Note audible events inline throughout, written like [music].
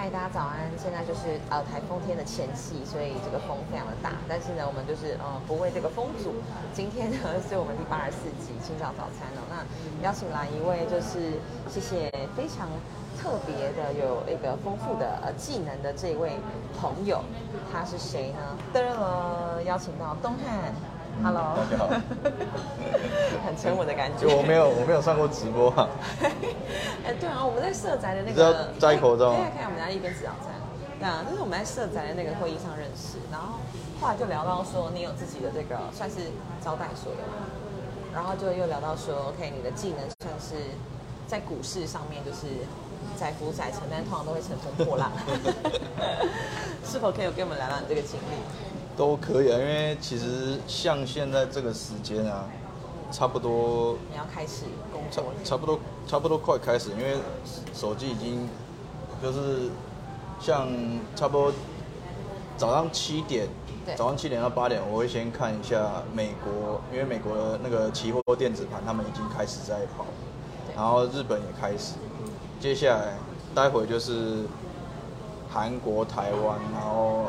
嗨，大家早安！现在就是呃台风天的前夕，所以这个风非常的大。但是呢，我们就是呃不为这个风阻。今天呢 [laughs] 是我们第八十四集清早早餐哦。那邀请来一位就是谢谢非常特别的有一个丰富的呃技能的这位朋友，他是谁呢？噔了，邀请到东汉，Hello，大家好，[laughs] 很沉稳的感觉。就我没有我没有上过直播啊，[laughs] 哎，对啊，我们在社宅的那你知道个摘口罩吗可以看我们家一边吃早餐。对啊，就是我们在社宅的那个会议上认识，然后后来就聊到说你有自己的这个算是招待所有，然后就又聊到说，OK，你的技能算是在股市上面就是载浮载沉，但通常都会乘风破浪。[laughs] 是否可以有跟我们聊聊你这个经历？都可以啊，因为其实像现在这个时间啊，差不多你要开始工差作了，差不多差不多快开始，因为手机已经就是像差不多早上七点对，早上七点到八点，我会先看一下美国，因为美国的那个期货电子盘他们已经开始在跑，对。然后日本也开始，接下来待会就是韩国、台湾，然后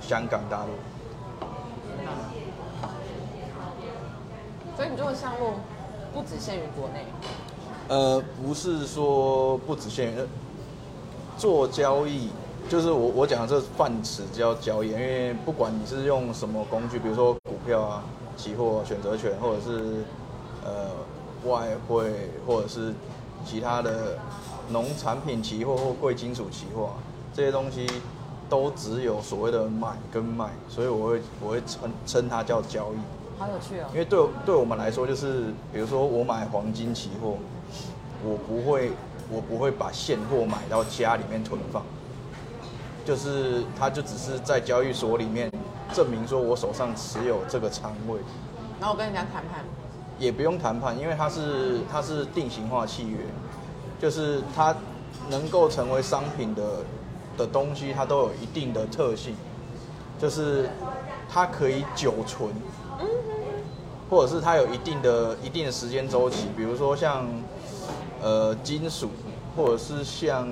香港、大陆。项目不只限于国内，呃，不是说不只限于做交易，就是我我讲的这泛词叫交易，因为不管你是用什么工具，比如说股票啊、期货、选择权，或者是呃外汇，或者是其他的农产品期货或贵金属期货、这些东西都只有所谓的买跟卖，所以我会我会称称它叫交易。好有趣哦因。为对对我们来说，就是比如说我买黄金期货，我不会我不会把现货买到家里面囤放，就是它就只是在交易所里面证明说我手上持有这个仓位，然后我跟人家谈判，也不用谈判，因为它是它是定型化契约，就是它能够成为商品的的东西，它都有一定的特性，就是它可以久存，或者是它有一定的一定的时间周期，比如说像呃金属，或者是像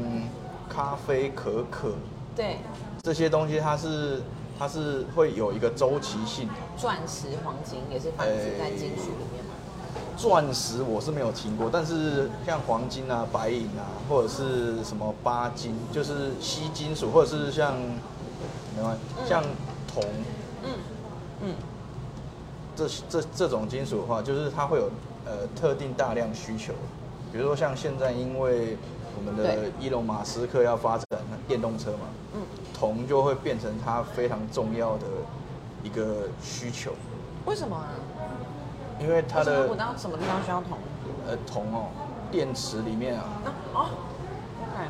咖啡、可可对，这些东西，它是它是会有一个周期性。钻石、黄金也是泛指在金属里面嘛。钻石我是没有听过，但是像黄金啊、白银啊，或者是什么八金，就是稀金属，或者是像，没关系，像铜这这这种金属的话，就是它会有呃特定大量需求，比如说像现在因为我们的伊隆马斯克要发展电动车嘛，嗯，铜就会变成它非常重要的一个需求，为什么啊？因为它的为什么我到什么地方需要铜？呃铜哦，电池里面啊，啊哦，OK。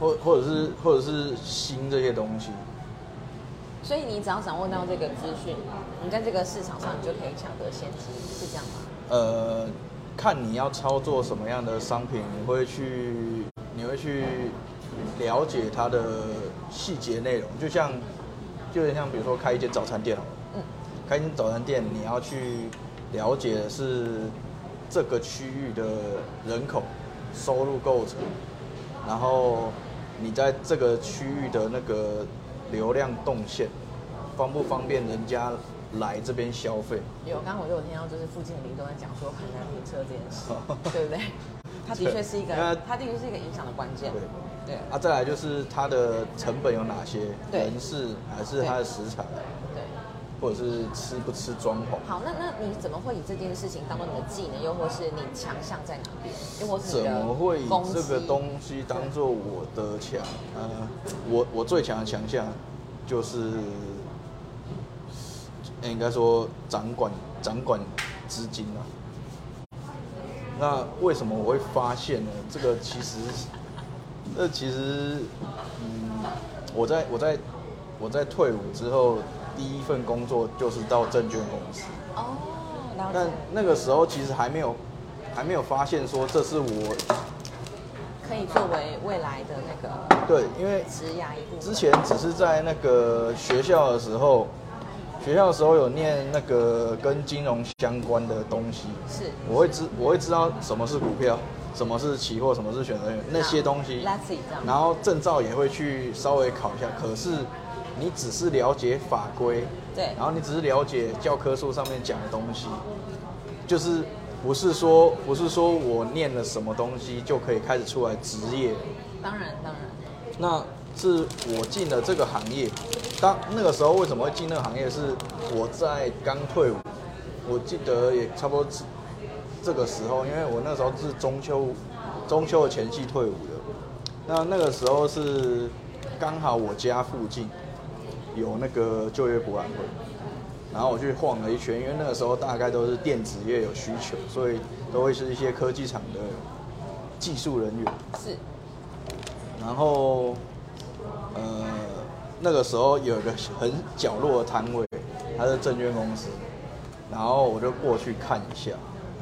或或者是或者是锌这些东西，所以你只要掌握到这个资讯，你在这个市场上你就可以抢得先机，是这样吗？呃，看你要操作什么样的商品，你会去你会去了解它的细节内容，就像就有点像比如说开一间早餐店好了，嗯，开一间早餐店你要去了解的是这个区域的人口收入构成，然后你在这个区域的那个流量动线，方不方便人家来这边消费？有，刚刚我就有听到，就是附近的邻都在讲说很难停车这件事，[laughs] 对不对？它的确是一个它的确是一个影响的关键。对对啊，再来就是它的成本有哪些，对人事还是它的食材，对。或者是吃不吃装潢，好，那那你怎么会以这件事情当做你的技能，又或是你强项在哪边？又或是怎么会以这个东西当做我的强？呃，我我最强的强项就是，呃应该说掌管掌管资金啊。那为什么我会发现呢？这个其实，这其实，嗯，我在我在我在退伍之后，第一份工作就是到证券公司。哦，了但，那个时候其实还没有还没有发现说这是我可以作为未来的那个对，因为职涯一部。之前只是在那个学校的时候，学校的时候有念那个跟金融相关的东西，是我会知我会知道什么是股票，什么是期货，什么是选择权那些东西。然后证照也会去稍微考一下。可是你只是了解法规，对然后你只是了解教科书上面讲的东西，就是不是说不是说我念了什么东西就可以开始出来职业，当然当然，那是我进了这个行业。当那个时候为什么会进那个行业？是我在刚退伍，我记得也差不多是这个时候，因为我那时候是中秋中秋的前夕退伍的。那那个时候是刚好我家附近有那个就业博览会，然后我去晃了一圈，因为那个时候大概都是电子业有需求，所以都会是一些科技厂的技术人员。是。然后，呃，那个时候有一个很角落的摊位，它是证券公司，然后我就过去看一下，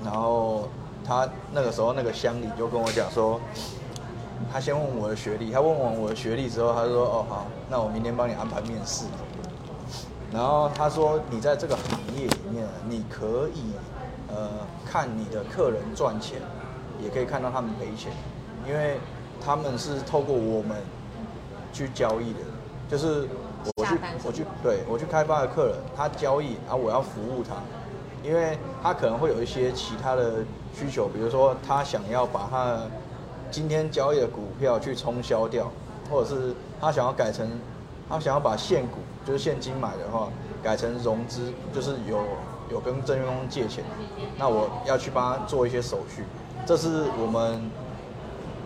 然后他那个时候那个乡里就跟我讲说，他先问我的学历，他问完我的学历之后，他说哦好，那我明天帮你安排面试。然后他说你在这个行业里面，你可以呃看你的客人赚钱，也可以看到他们赔钱，因为他们是透过我们去交易的，就是我去我去对我去开发的客人，他交易啊，我要服务他，因为他可能会有一些其他的需求，比如说他想要把他的今天交易的股票去冲销掉，或者是他想要改成他想要把现股就是现金买的话改成融资，就是有有跟证券公司借钱，那我要去帮他做一些手续，这是我们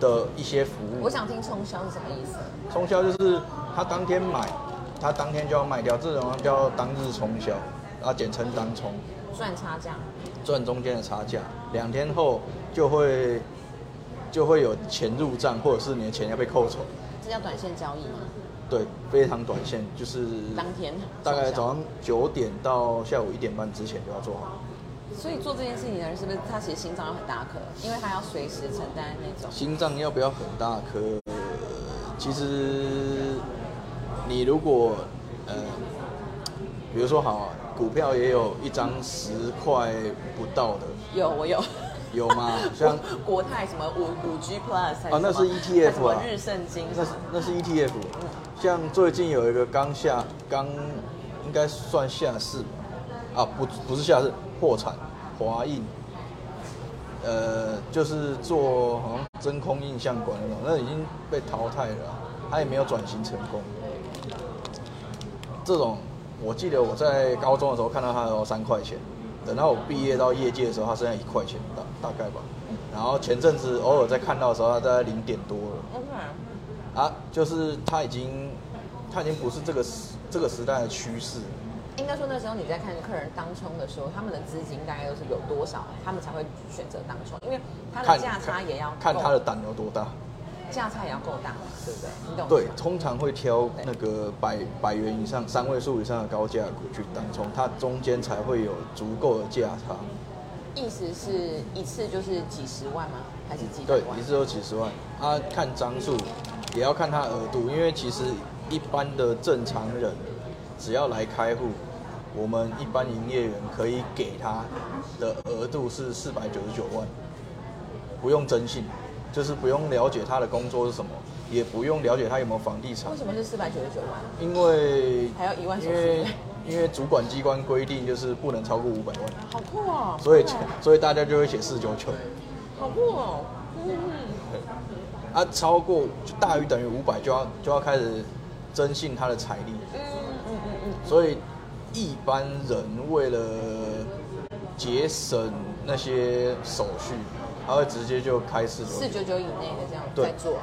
的一些服务。我想听冲销是什么意思？冲销就是他当天买，他当天就要卖掉，这种叫当日冲销，啊，简称当冲，赚差价。赚中间的差价，两天后就会就会有钱入账，或者是你的钱要被扣走。这叫短线交易吗？对，非常短线，就是当天大概早上九点到下午一点半之前就要做好。所以做这件事情的人是不是他其实心脏要很大颗，因为他要随时承担那种。心脏要不要很大颗？其实你如果呃，比如说好啊，股票也有一张十块不到的，有我有，有吗？像国泰什么五五 G Plus 还啊那是 ETF 啊。日盛金那是那是 ETF，像最近有一个刚下刚应该算下市吧，啊不不是下市破产，华印，呃就是做好像真空印象馆那种，那已经被淘汰了啊，它也没有转型成功。这种我记得我在高中的时候看到它有三块钱，等到我毕业到业界的时候，它剩下一块钱大大概吧。然后前阵子偶尔在看到的时候，它大概零点多了。啊，就是它已经，它已经不是这个时这个时代的趋势。应该说那时候你在看客人当冲的时候，他们的资金大概都是有多少，他们才会选择当冲，因为它的价差也要看它的胆有多大。价差也要够大嘛，对不对？你懂对，通常会挑那个百百元以上、三位数以上的高价股去当冲，它中间才会有足够的价差。意思是一次就是几十万吗？还是几百对，一？次有几十万。啊，看张数，也要看它额度，因为其实一般的正常人只要来开户，我们一般营业员可以给他的额度是四百九十九万，不用征信，就是不用了解他的工作是什么，也不用了解他有没有房地产为，什么是四百九十九万？因为还要一万因为 [laughs] 因为主管机关规定就是不能超过五百万，好酷哦！所以所以大家就会写四九九。好酷哦！嗯啊，超过就大于等于五百就要就要开始征信他的财力，嗯嗯嗯嗯所以一般人为了节省那些手续，他会直接就开四嗯，九四九九以内的这样对在做，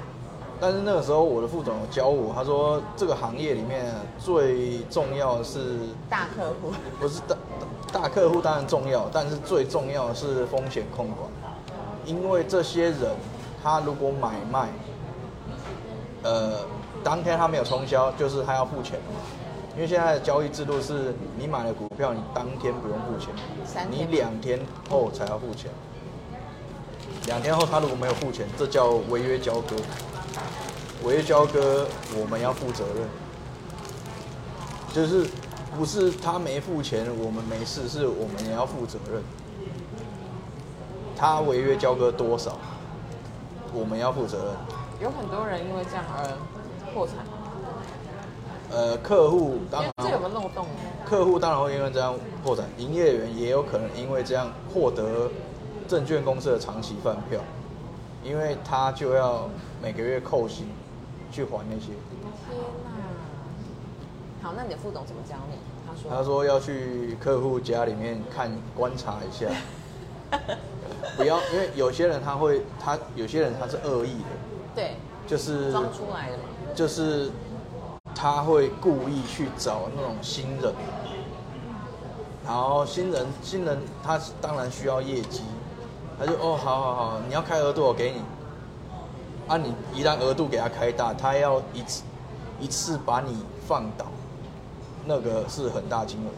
但是那个时候我的副总有教我，他说这个行业里面最重要的是大客户 [laughs] 不是大大客户当然重要，但是最重要的是风险控管，因为这些人他如果买卖，呃，当天他没有冲销，就是他要付钱的嘛。因为现在的交易制度是你买了股票，你当天不用付钱你两天后才要付钱。两天后他如果没有付钱，这叫违约交割。违约交割我们要负责任。就是不是他没付钱，我们没事，是我们也要负责任。他违约交割多少，我们要负责任。有很多人因为这样而破产，呃，客户当然这有个漏洞。客户当然会因为这样破产，营业员也有可能因为这样获得证券公司的长期饭票，因为他就要每个月扣薪去还那些。天哪！好，那你的副总怎么教你？他说，他说要去客户家里面看观察一下，[laughs] 不要因为有些人他会他有些人他是恶意的，对，就是装出来的嘛。就是他会故意去找那种新人，然后新人新人他当然需要业绩，他就哦好好好，你要开额度我给你，啊你一旦额度给他开大，他要一次一次把你放倒，那个是很大金额，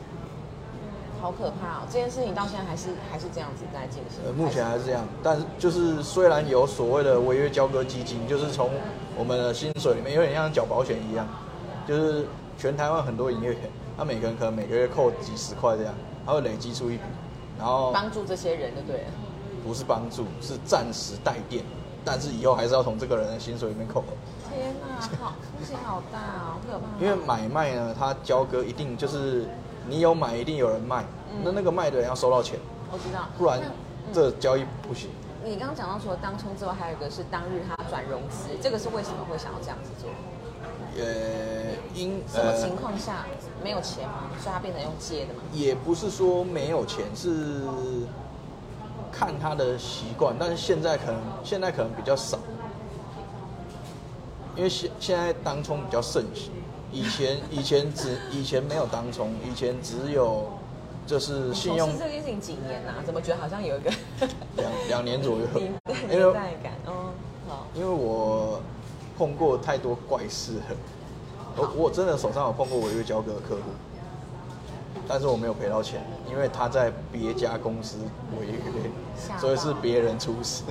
好可怕哦！这件事情到现在还是还是这样子在进行。呃目前还是这样，但是就是虽然有所谓的违约交割基金，就是从我们的薪水里面有点像缴保险一样，就是全台湾很多营业员，他每个人可能每个月扣几十块这样，他会累积出一笔，然后帮助这些人就对了。不是帮助，是暂时带电，但是以后还是要从这个人的薪水里面扣。天哪，好风险好大哦，好可怕。因为买卖呢，它交割一定就是你有买，一定有人卖，那那个卖的人要收到钱，我知道，不然那这交易不行。你刚刚讲到除了当冲之外，还有一个是当日他转融资，这个是为什么会想要这样子做？呃，因什么情况下没有钱吗？所以他变成用借的吗？也不是说没有钱，是看他的习惯，但是现在可能现在可能比较少，因为现现在当冲比较盛行，以前以前只以前没有当冲，以前只有就是信用这件事情几年呐、怎么觉得好像有一个两两年左右，年 [laughs] 因年为代感？哦，好，因为我碰过太多怪事了，我我真的手上有碰过违约交割的客户，但是我没有赔到钱，因为他在别家公司违约所以是别人出事。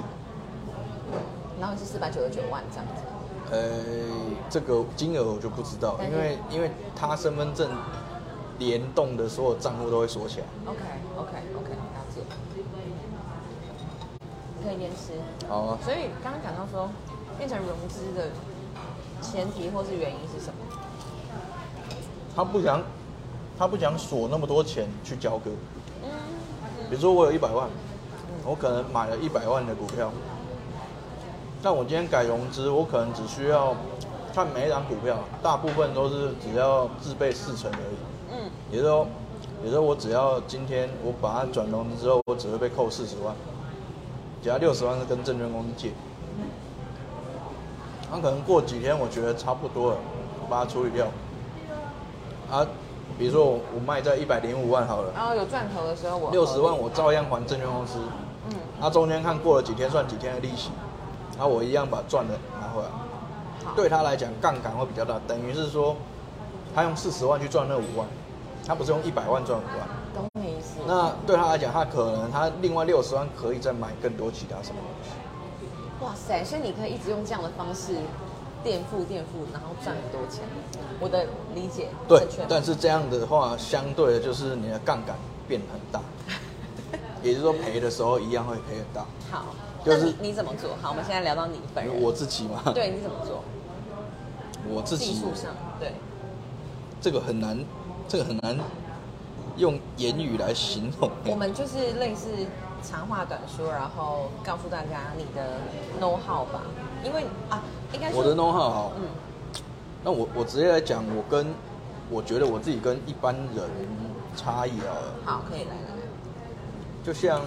然后是四百九十九万这样子。呃，这个金额我就不知道，因为因为他身份证联动的所有账户都会锁起来。OK OK OK，了解。你可以边吃。好啊，所以刚刚讲到说，变成融资的前提或是原因是什么？他不想他不想锁那么多钱去交割。嗯，比如说我有一百万，我可能买了一百万的股票，但我今天改融资，我可能只需要看每一张股票，大部分都是只要自备四成而已。嗯，也就是说，也就是说我只要今天我把它转融资之后，我只会被扣四十万，其他六十万是跟证券公司借。那可能过几天我觉得差不多了，我把它处理掉。啊，比如说我我卖在一百零五万好了。然后有赚头的时候我六十万我照样还证券公司，嗯，那中间看过了几天算几天的利息，然后我一样把赚的拿回来。好，对他来讲杠杆会比较大，等于是说他用四十万去赚那五万，他不是用一百万赚五万。懂你意思。那对他来讲，他可能他另外六十万可以再买更多其他什么东西。哇塞，所以你可以一直用这样的方式垫付垫付，然后赚很多钱。我的理解对但是这样的话，相对的就是你的杠杆变很大，也就是说赔的时候一样会赔很大。好，就是你你怎么做？好，我们现在聊到你本人，我自己嘛，对你怎么做？我自己技术上，对，这个很难，这个很难用言语来形容。我们就是类似长话短说，然后告诉大家你的 know how 吧。因为啊，应该说我的 know how 好，嗯，那我我直接来讲，我跟我觉得我自己跟一般人差异啊，好，可以来来来，就像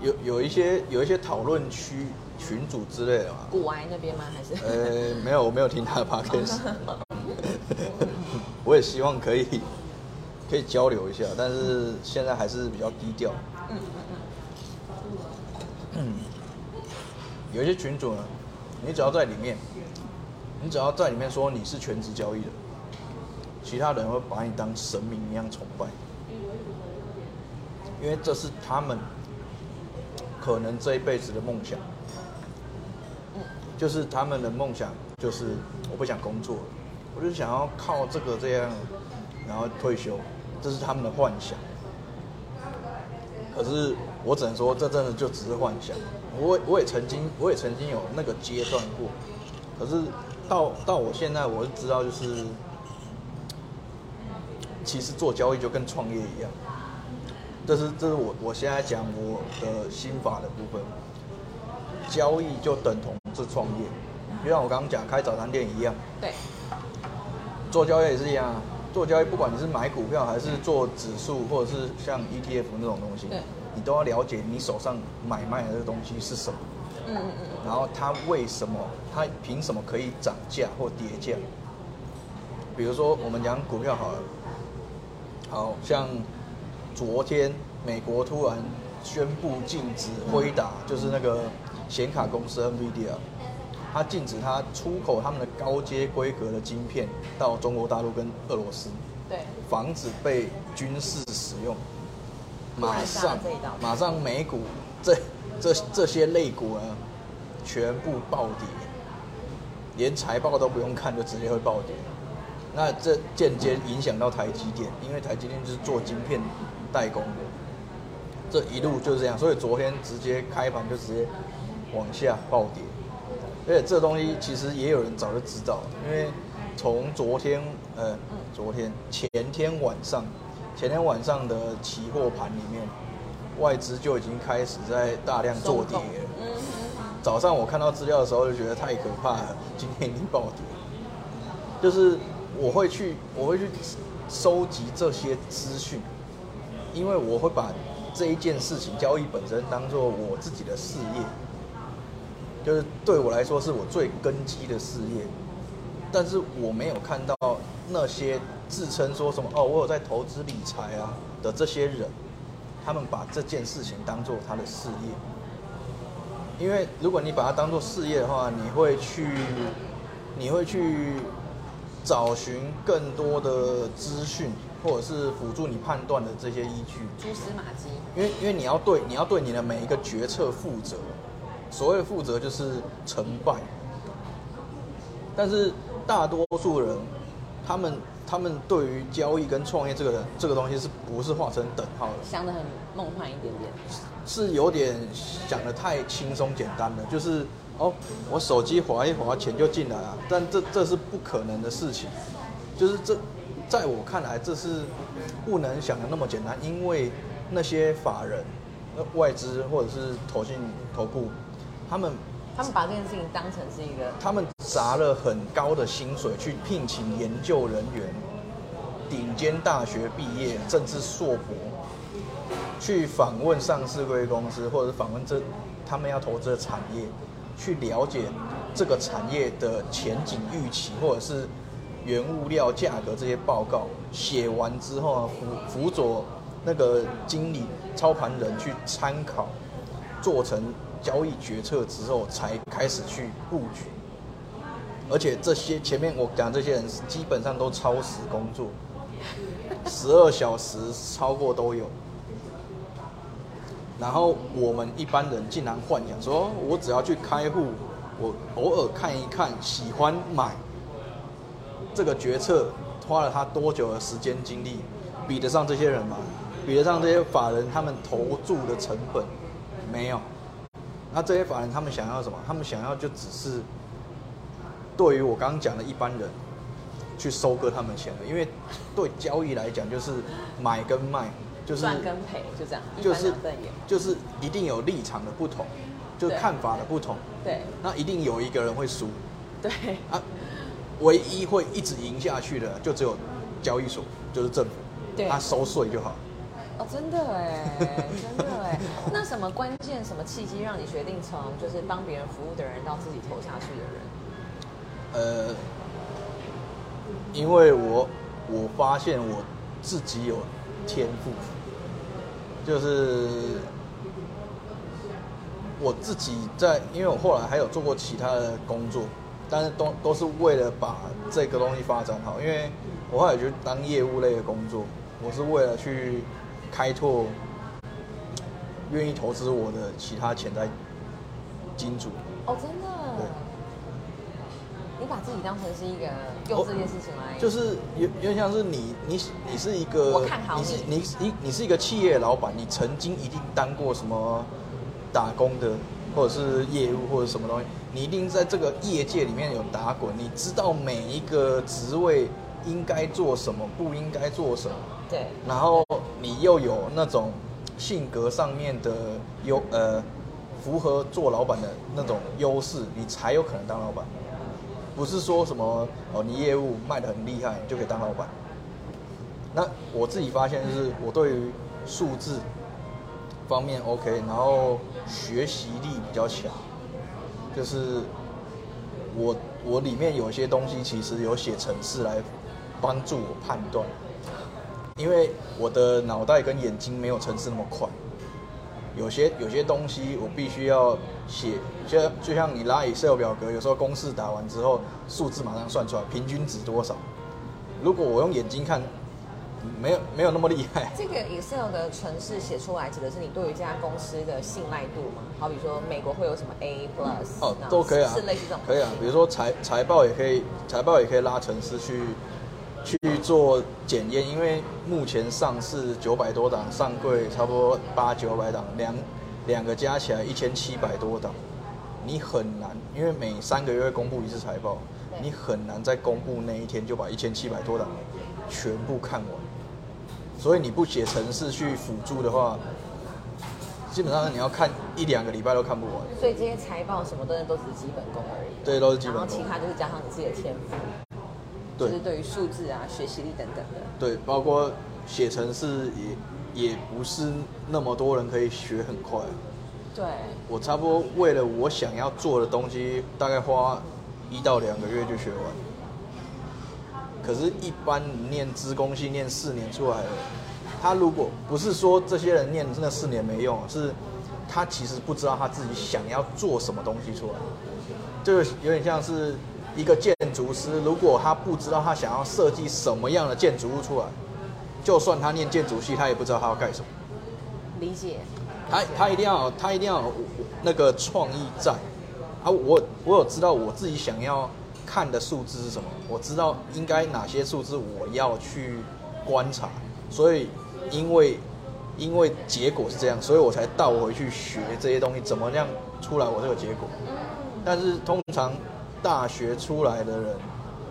有有一些有一些讨论区群组之类的嘛，古癌那边吗？还是？呃，没有，我没有听他的 [laughs] podcast，我也希望可以可以交流一下，但是现在还是比较低調。嗯嗯嗯，有些群主呢，你只要在里面，你只要在里面说你是全职交易的，其他人会把你当神明一样崇拜，因为这是他们可能这一辈子的梦想。就是他们的梦想，就是我不想工作，我就想要靠这个这样，然后退休，这是他们的幻想。可是我只能说，这真的就只是幻想。我我也曾经，我也曾经有那个阶段过，可是到到我现在，我是知道，就是其实做交易就跟创业一样。这是这是我我现在讲我的心法的部分。交易就等同是创业，就像我刚刚讲开早餐店一样。对。做交易也是一样啊，做交易不管你是买股票还是做指数，或者是像 ETF 那种东西，对，你都要了解你手上买卖的这个东西是什么。嗯嗯嗯。然后它为什么，它凭什么可以涨价或跌价？比如说我们讲股票好了，好像昨天美国突然宣布禁止辉达，就是那个。显卡公司 NVIDIA，它禁止它出口他们的高阶规格的晶片到中国大陆跟俄罗斯，对，防止被军事使用。马上，马上美股这这这些类股呢，全部暴跌，连财报都不用看就直接会暴跌。那这间接影响到台积电，因为台积电就是做晶片代工的，这一路就是这样，所以昨天直接开盘就直接。往下暴跌，而且这东西其实也有人早就知道，因为从昨天，呃，昨天前天晚上，前天晚上的期货盘里面，外资就已经开始在大量做跌了。早上我看到资料的时候就觉得太可怕了，今天已经暴跌。就是我会去，我会去收集这些资讯，因为我会把这一件事情交易本身当做我自己的事业。就是对我来说是我最根基的事业，但是我没有看到那些自称说什么哦，我有在投资理财啊的这些人，他们把这件事情当做他的事业。因为如果你把它当做事业的话，你会去，你会去找寻更多的资讯，或者是辅助你判断的这些依据。蛛丝马迹。因为因为你要对你要对你的每一个决策负责。所谓负责就是成败，但是大多数人，他们他们对于交易跟创业这个这个东西是不是画成等号的？想的很梦幻一点点，是有点想的太轻松简单了。就是哦，我手机划一划，钱就进来了。但这这是不可能的事情，就是这在我看来，这是不能想的那么简单，因为那些法人、外资或者是投信、投顾。他们他们把这件事情当成是一个，他们砸了很高的薪水去聘请研究人员，顶尖大学毕业甚至硕博，去访问上市贵公司或者访问这他们要投资的产业，去了解这个产业的前景预期或者是原物料价格这些报告，写完之后辅辅佐那个经理操盘人去参考，做成。交易决策之后才开始去布局，而且这些前面我讲这些人基本上都超时工作，十二小时超过都有。然后我们一般人竟然幻想说，我只要去开户，我偶尔看一看，喜欢买，这个决策花了他多久的时间精力，比得上这些人吗？比得上这些法人他们投注的成本？没有。那这些法人他们想要什么？他们想要就只是对于我刚刚讲的一般人去收割他们钱的，因为对交易来讲就是买跟卖，就是赚跟赔，就这样，就是就是一定有立场的不同，就看法的不同，对，那一定有一个人会输，对啊，唯一会一直赢下去的就只有交易所，就是政府，他收税就好。哦，真的哎，真的哎，那什么关键、什么契机让你决定从就是帮别人服务的人到自己投下去的人？呃，因为我我发现我自己有天赋，就是我自己在，因为我后来还有做过其他的工作，但是都都是为了把这个东西发展好，因为我后来就当业务类的工作，我是为了去。开拓愿意投资我的其他潜在金主哦，真的？对。你把自己当成是一个用这件事情来，就是有有点像是你你你是一个，我看好你是你你你你是一个企业老板，你曾经一定当过什么打工的，或者是业务或者什么东西，你一定在这个业界里面有打滚，你知道每一个职位应该做什么，不应该做什么，对然后你又有那种性格上面的优呃符合做老板的那种优势，你才有可能当老板。不是说什么哦，你业务卖得很厉害就可以当老板。那我自己发现就是我对于数字方面 OK，然后学习力比较强，就是我我里面有些东西其实有写程式来帮助我判断，因为我的脑袋跟眼睛没有城市那么快，有些有些东西我必须要写，就就像你拉 Excel 表格，有时候公式打完之后，数字马上算出来，平均值多少。如果我用眼睛看，没有没有那么厉害。这个 Excel 的程式写出来，指的是你对于这家公司的信赖度嘛？好比说美国会有什么 A [laughs] plus 哦都可以啊，是是类似这种，可以啊。比如说财财报也可以，财报也可以拉程式去去做检验，因为目前上市九百多档，上柜差不多八九百档，两两个加起来一千七百多档，你很难，因为每三个月会公布一次财报，你很难在公布那一天就把一千七百多档全部看完。所以你不写程式去辅助的话，基本上你要看一两个礼拜都看不完。所以这些财报什么的都只是基本功而已。对，都是基本功然后其。他就是加上你自己的天赋，就对是对于数字啊、学习力等等的。对，包括写程式也也不是那么多人可以学很快。对，我差不多为了我想要做的东西，大概花一到两个月就学完。可是，一般念资工系念四年出来了，他如果不是说这些人念那四年没用，是他其实不知道他自己想要做什么东西出来。这个有点像是一个建筑师，如果他不知道他想要设计什么样的建筑物出来，就算他念建筑系，他也不知道他要干什么。理解。他他一定要他一定要有那个创意在啊！我我有知道我自己想要看的数字是什么，我知道应该哪些数字我要去观察，所以因为因为结果是这样，所以我才倒回去学这些东西怎么样出来我这个结果。但是通常大学出来的人，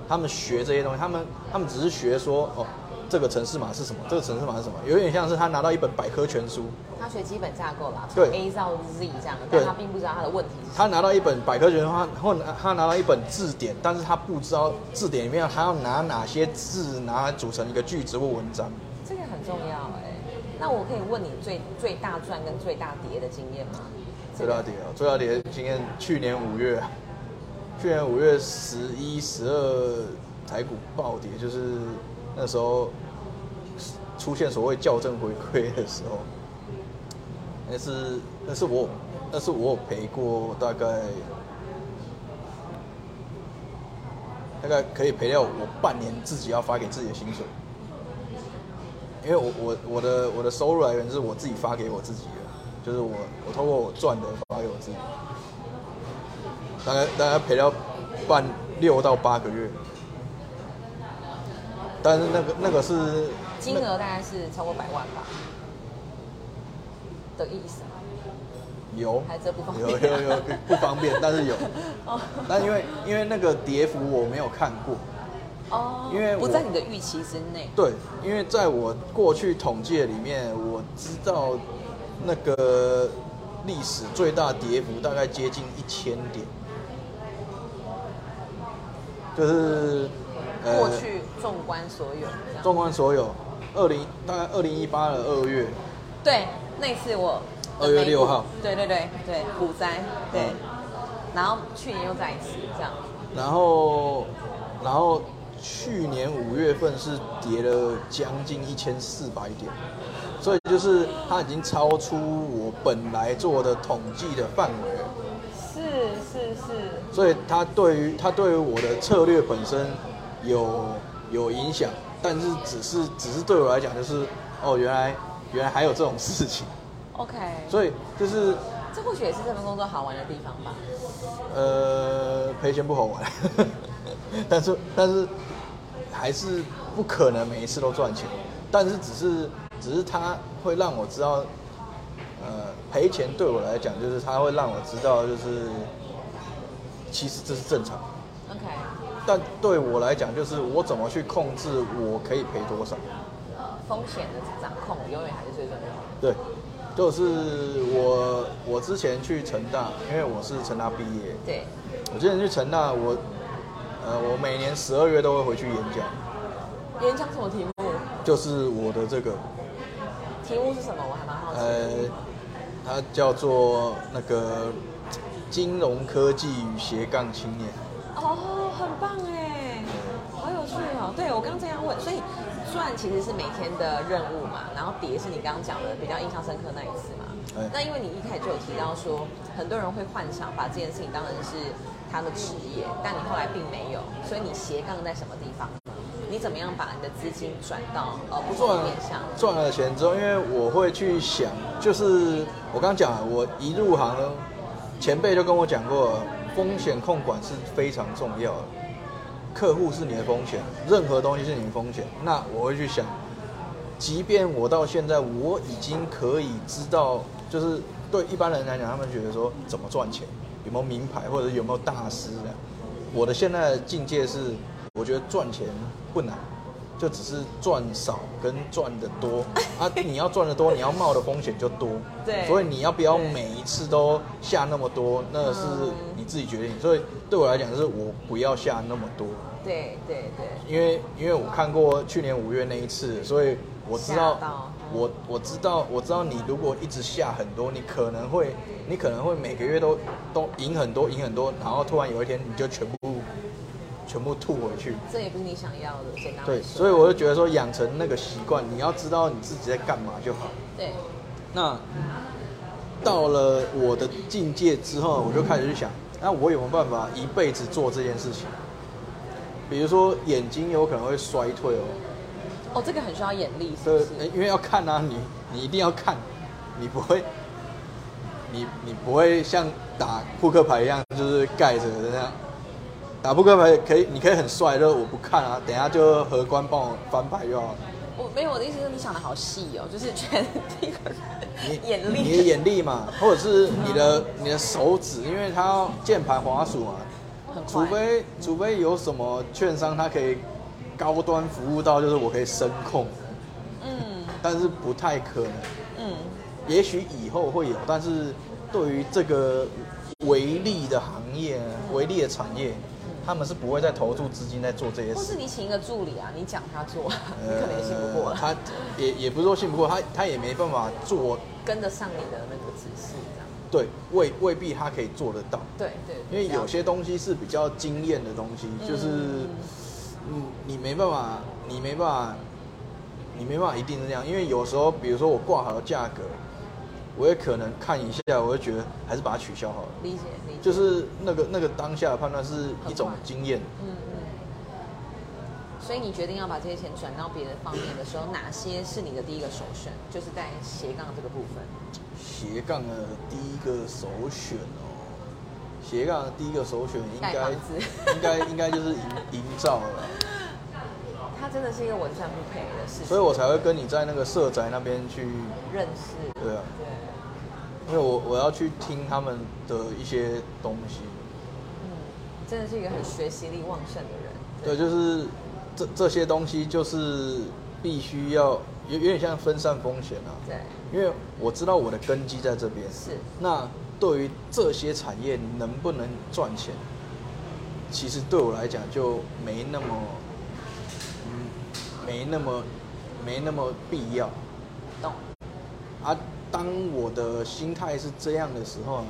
他们学这些东西，他们他们只是学说哦，这个城市码是什么，这个城市码是什么，有点像是他拿到一本百科全书，他学基本架构啦，从对 A 到 Z 这样，对但他并不知道他的问题是什么。他拿到一本百科全书，他或拿他拿到一本字典，但是他不知道字典里面他要拿哪些字拿来组成一个句子或文章。这个很重要哎。那我可以问你最最大赚跟最大跌的经验吗？最大跌啊，最大跌经验去年五月，去年五月十一、十二台股暴跌，就是那时候出现所谓校正回归的时候，那是那是我那是我有赔过大概大概可以赔掉我半年自己要发给自己的薪水，因为我我我的我的收入来源是我自己发给我自己的，就是我我通过我赚的发给我自己，大概大概赔掉半六到八个月，但是那个那个是金额大概是超过百万吧的意思吗？有。还是这不方便。有有有不方便，但是有，[laughs] 哦。但因为因为那个跌幅我没有看过，哦，因为不在你的预期之内。对，因为在我过去统计的里面，我知道那个历史最大跌幅大概接近一千点，就是呃过去纵观所有。纵观所有，二零大概二零一八的二月，对，那次我二月六号，对对对对，股灾，对，嗯。然后去年又再一次这样，然后然后去年五月份是跌了将近一千四百点，所以就是它已经超出我本来做的统计的范围了。是是是，所以它对于它对于我的策略本身有有影响，但是只是只是对我来讲就是哦，原来原来还有这种事情，OK，所以就是这或许也是这份工作好玩的地方吧。呃赔钱不好玩，[laughs] 但是但是还是不可能每一次都赚钱，但是只是只是它会让我知道，呃，赔钱对我来讲就是它会让我知道就是，其实这是正常，OK，但对我来讲就是我怎么去控制我可以赔多少。风险的掌控永远还是最重要的。对，就是我我之前去成大，因为我是成大毕业，对，我之前去成大，我呃我每年十二月都会回去演讲，演讲什么题目？就是我的这个题目是什么？我还蛮好奇。呃，它叫做那个金融科技与斜杠青年。哦，很棒哎，好有趣哦。对我刚这样问，所以赚其实是每天的任务嘛，然后叠是你刚刚讲的比较印象深刻那一次嘛。对那因为你一开始就有提到说，很多人会幻想把这件事情当成是他的职业，但你后来并没有，所以你斜杠在什么地方？你怎么样把你的资金转到呃不同面向？赚了钱之后，因为我会去想，就是我刚讲了，我一入行呢，前辈就跟我讲过，风险控管是非常重要的。客户是你的风险，任何东西是你的风险。那我会去想，即便我到现在我已经可以知道，就是对一般人来讲，他们觉得说怎么赚钱，有没有名牌或者有没有大师这样。我的现在的境界是，我觉得赚钱不难，就只是赚少跟赚的多 [laughs] 啊。你要赚的多，你要冒的风险就多。对所以你要不要每一次都下那么多，那是嗯你自己决定。所以对我来讲，是我不要下那么多，对对对，因为因为我看过去年五月那一次，所以我知道嗯我我知道我知道你如果一直下很多，你可能会你可能会每个月都都赢很多赢很多，然后突然有一天你就全部全部吐回去。这也不是你想要的，简单对，所以我就觉得说养成那个习惯，你要知道你自己在干嘛就好。对那到了我的境界之后，我就开始去想，那我有没有办法一辈子做这件事情？比如说眼睛有可能会衰退哦，哦，这个很需要眼力，是对？，因为要看啊，你你一定要看，你不会，你你不会像打扑克牌一样，就是盖着的那样。打扑克牌可以，你可以很帅，就是我不看啊，等一下就荷官帮我翻牌就好了。我没有我的意思是你想的好细哦，[laughs] 就是觉得这个你眼力，[laughs] 你的眼力嘛，或者是你的你的手指，因为它要键盘滑鼠嘛，除非除非有什么券商它可以高端服务到，就是我可以声控，嗯但是不太可能。嗯，也许以后会有，但是对于这个微利的行业、微利的产业，他们是不会再投注资金在做这些事或是。你请一个助理啊，你讲他做，你 [laughs] 可能也信不过他也也不是说信不过，他他也没办法做，跟得上你的那个指示这样。对，未未必他可以做得到。对对，因为有些东西是比较惊艳的东西，就是嗯嗯，你没办法，你没办法，你没办法一定是这样。因为有时候，比如说我挂好了价格，我也可能看一下，我就觉得还是把它取消好了。理解理解，就是那个那个当下的判断是一种经验，嗯嗯。所以你决定要把这些钱转到别的方面的时候，哪些是你的第一个首选？就是在斜杠这个部分。斜杠的第一个首选哦。斜杠的第一个首选应该应该应该就是营营造了，[laughs] 它真的是一个稳赚不赔的事情，所以我才会跟你在那个社宅那边去，认识。对啊，对，因为我我要去听他们的一些东西，嗯，真的是一个很学习力旺盛的人。对，就是这这些东西就是必须要有有点像分散风险啊，对，因为我知道我的根基在这边，是那对于这些产业能不能赚钱，其实对我来讲就没那么，嗯，没那么没那么必要懂。啊。当我的心态是这样的时候呢，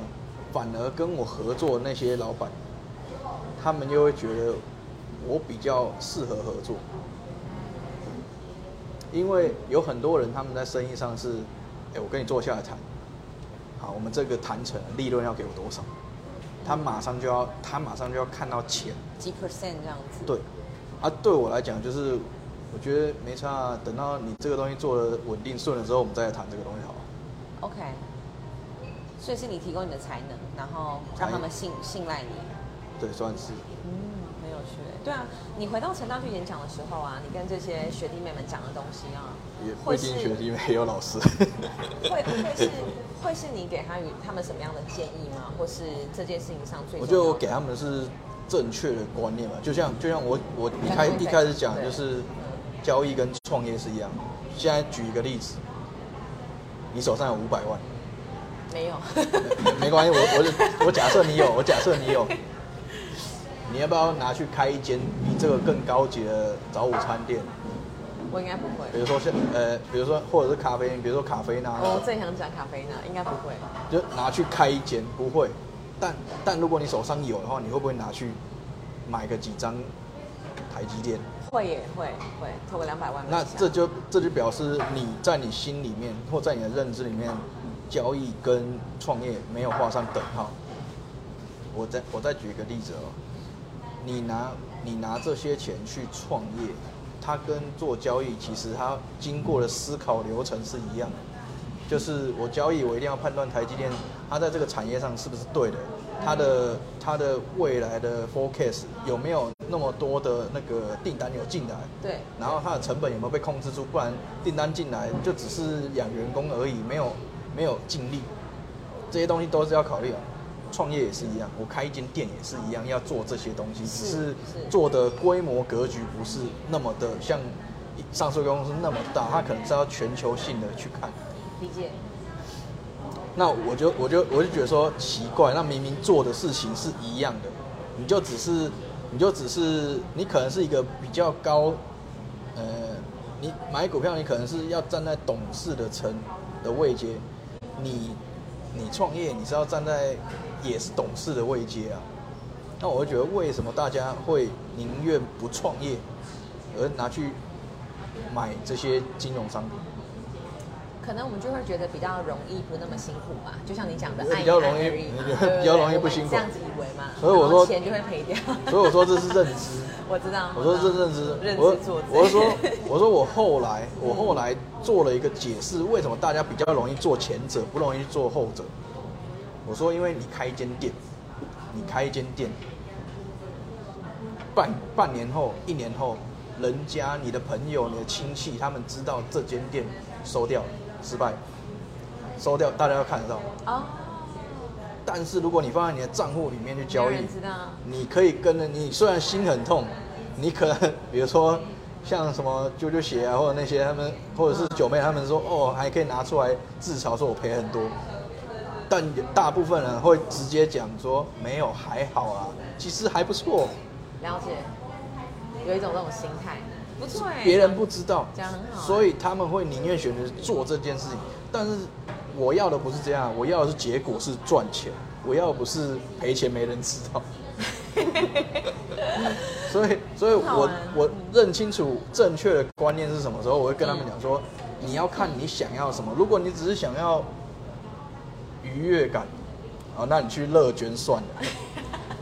反而跟我合作的那些老板，他们又会觉得我比较适合合作，因为有很多人他们在生意上是，哎，我跟你坐下来谈，好，我们这个谈成利润要给我多少，他马上就要他马上就要看到钱，几 percent 这样子。对，啊，对我来讲就是，我觉得没差、啊，等到你这个东西做的稳定顺了之后，我们再来谈这个东西好了。OK，所以是你提供你的才能，然后让他们信信赖你。对，算是。嗯，很有趣欸。对啊，你回到成大去演讲的时候啊，你跟这些学弟妹们讲的东西啊，也不一定学弟妹也有老师。会会是 [laughs] 会是你给他与他们什么样的建议吗？或是这件事情上最我？就给他们是正确的观念嘛，就像就像我我一开一开始讲对就是交易跟创业是一样的。现在举一个例子，你手上有五百万，没有，没 [laughs] 没关系，我我就我假设你有，我假设你有，你要不要拿去开一间比这个更高级的早午餐店？我应该不会比。如说像呃，比如说或者是咖啡，比如说咖啡呢，我正想讲咖啡呢，应该不会。就拿去开一间，不会。但但如果你手上有的话，你会不会拿去买个几张台积电？会也会会投个两百万那。这就这就表示你在你心里面或在你的认知里面，交易跟创业没有画上等号。我再我再举一个例子哦，你拿你拿这些钱去创业，它跟做交易其实它经过的思考流程是一样的。就是我交易，我一定要判断台积电它在这个产业上是不是对的，它的它的未来的 forecast 有没有那么多的那个订单有进来，对然后它的成本有没有被控制住？不然订单进来就只是养员工而已，没有没有尽力，这些东西都是要考虑的。创业也是一样，我开一间店也是一样，要做这些东西，只是做的规模格局不是那么的像上市公司那么大，它可能是要全球性的去看。理解。那我就我就我就觉得说奇怪，那明明做的事情是一样的，你就只是你就只是你可能是一个比较高，呃，你买股票你可能是要站在董事的层的位阶，你你创业你是要站在也是董事的位阶啊。那我会觉得为什么大家会宁愿不创业，而拿去买这些金融商品？可能我们就会觉得比较容易，不那么辛苦嘛。就像你讲的，比爱一较容易比较容易不辛苦这样子以为嘛，所以我说钱就会赔掉。[laughs] 所以 [laughs] 我说这是认知。我知道，我说这认知，认知作贼。我是说，[laughs] 我说我后来，我后来做了一个解释，为什么大家比较容易做前者，不容易做后者。我说，因为你开一间店，你开一间店，半半年后、一年后，人家、你的朋友、你的亲戚，他们知道这间店收掉了，失败，收掉，大家要看得到。哦，但是如果你放在你的账户里面去交易。你可以跟着你，虽然心很痛，你可能比如说像什么啾啾鞋啊，或者那些他们，或者是九妹他们说哦，还可以拿出来自嘲说我赔很多，但大部分人会直接讲说没有还好啊，其实还不错，了解，有一种这种心态，不错哎。别人不知道，讲很好所以他们会宁愿选择做这件事情。但是我要的不是这样，我要的是结果是赚钱，我要的不是赔钱没人知道。[laughs] 所以，所以我我认清楚正确的观念是什么时候，我会跟他们讲说，你要看你想要什么。如果你只是想要愉悦感，啊，那你去乐捐算了，你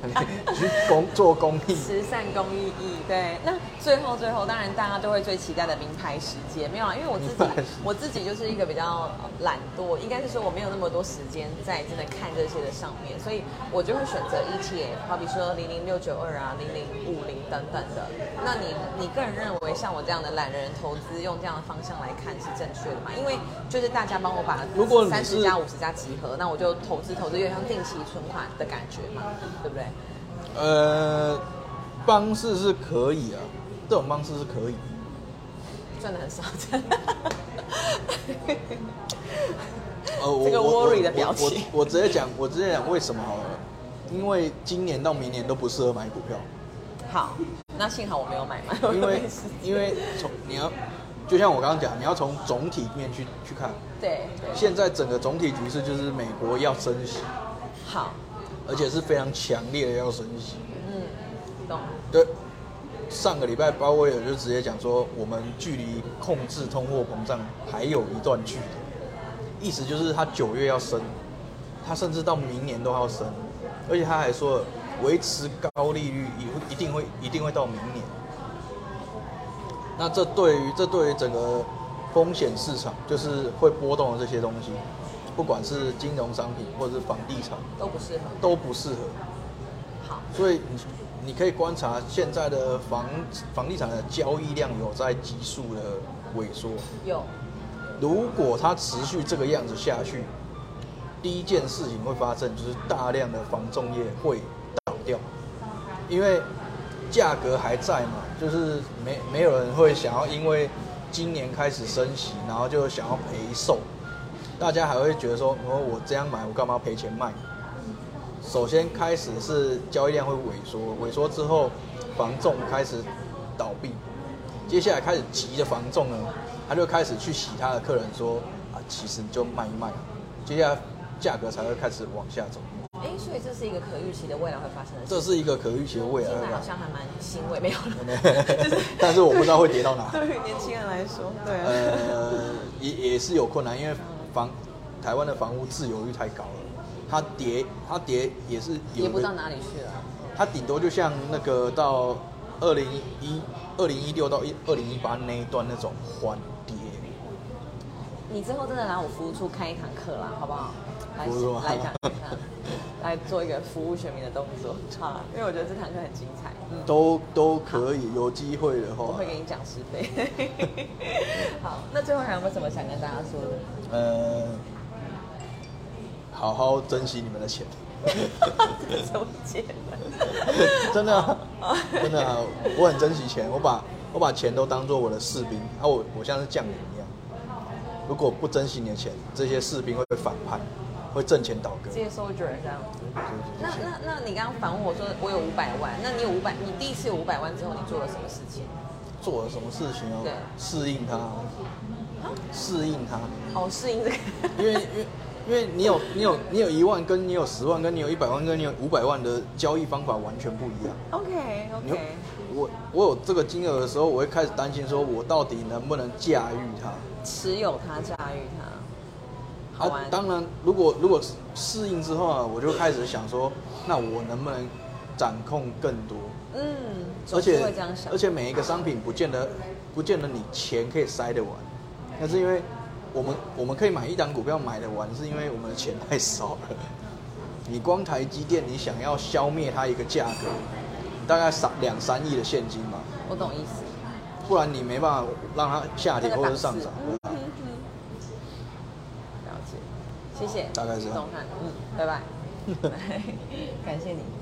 [laughs] 去公做公益。慈善公益义，对。那最后最后，当然大家都会最期待的名牌时间，没有啊？因为我自己我自己就是一个比较呃懒惰，应该是说我没有那么多时间在真的看这些的上面，所以我就会选择 ETF，好比说零零六九二啊、零零五零等等的。那你你个人认为像我这样的懒人投资，用这样的方向来看是正确的吗？因为就是大家帮我把如果你三十是加五十加集合，那我就投资投资，有点像定期存款的感觉嘛，对不对？呃，方式是可以啊，这种方式是可以。赚的很少，真的。这个我 worry 的我表情。我我直接讲，我直接讲为什么好了，因为今年到明年都不适合买股票，好，那幸好我没有买嘛，因为因为从你要，就像我刚刚讲，你要从总体面去去看，对对，现在整个总体局势就是美国要升息，好，而且是非常强烈的要升息。嗯，懂，对，上个礼拜鲍威尔就直接讲说，我们距离控制通货膨胀还有一段距离，意思就是他九月要升，他甚至到明年都要升，而且他还说了维持高利率也会一定会一定会到明年。那这对于这对于整个风险市场，就是会波动的这些东西，不管是金融商品或者是房地产，都不适合。都不适合。好，所以你你可以观察现在的房房地产的交易量有在急速的萎缩。有，如果它持续这个样子下去，第一件事情会发生就是大量的房仲业会倒掉，因为价格还在嘛，就是没没有人会想要因为今年开始升息，然后就想要赔售，大家还会觉得说，哦，我这样买我干嘛赔钱卖？首先开始是交易量会萎缩，萎缩之后，房仲开始倒闭，接下来开始急的房仲呢，他就开始去洗他的客人说啊，其实你就卖一卖，接下来价格才会开始往下走。哎，所以这是一个可预期的未来会发生的事。这是一个可预期的未来听起来好像还蛮欣慰，没有了。[laughs] 就是，但是我不知道会跌到哪。[laughs] 对于年轻人来说，对啊。呃，也也是有困难，因为房台湾的房屋自由率太高了。它跌，它跌也是跌不到哪里去了。它顶多就像那个到二零一二零一六到一二零一八那一段那种缓跌。你之后真的来我服务处开一堂课啦，好不好？来来讲一下，[laughs] 来做一个服务选民的动作，好，因为我觉得这堂课很精彩。都都可以，有机会的话，我会给你讲十倍。[laughs] 好，那最后还有没有什么想跟大家说的？呃。好好珍惜你们的钱，[laughs] 什么钱？真的，真的，我很珍惜钱。我把我把钱都当做我的士兵，啊，我我像是将领一样。如果不珍惜你的钱，这些士兵会反叛，会挣钱倒戈。这些 soldier 这样。那那那你刚刚反问我说我有五百万，那你有五百，你第一次有五百万之后，你做了什么事情？做了什么事情哦？对，适应它。适应它。哦，适应这个。因为因为。因为你有你有你有一万，跟你有十万，跟你有一百万，跟你有五百万的交易方法完全不一样。OK OK。我我有这个金额的时候，我会开始担心，说我到底能不能驾驭它？持有它，驾驭它。好玩。当然，如果如果适应之后啊，我就开始想说，那我能不能掌控更多？嗯。而且而且每一个商品不见得不见得你钱可以塞得完，那是因为。我们我们可以买一档股票买得完，是因为我们的钱太少了。[laughs] 你光台积电，你想要消灭它一个价格，大概三两三亿的现金吧。我懂意思。不然你没办法让它下跌或者上涨。谢谢。大概是。嗯，拜拜。[laughs] [laughs] 感谢你。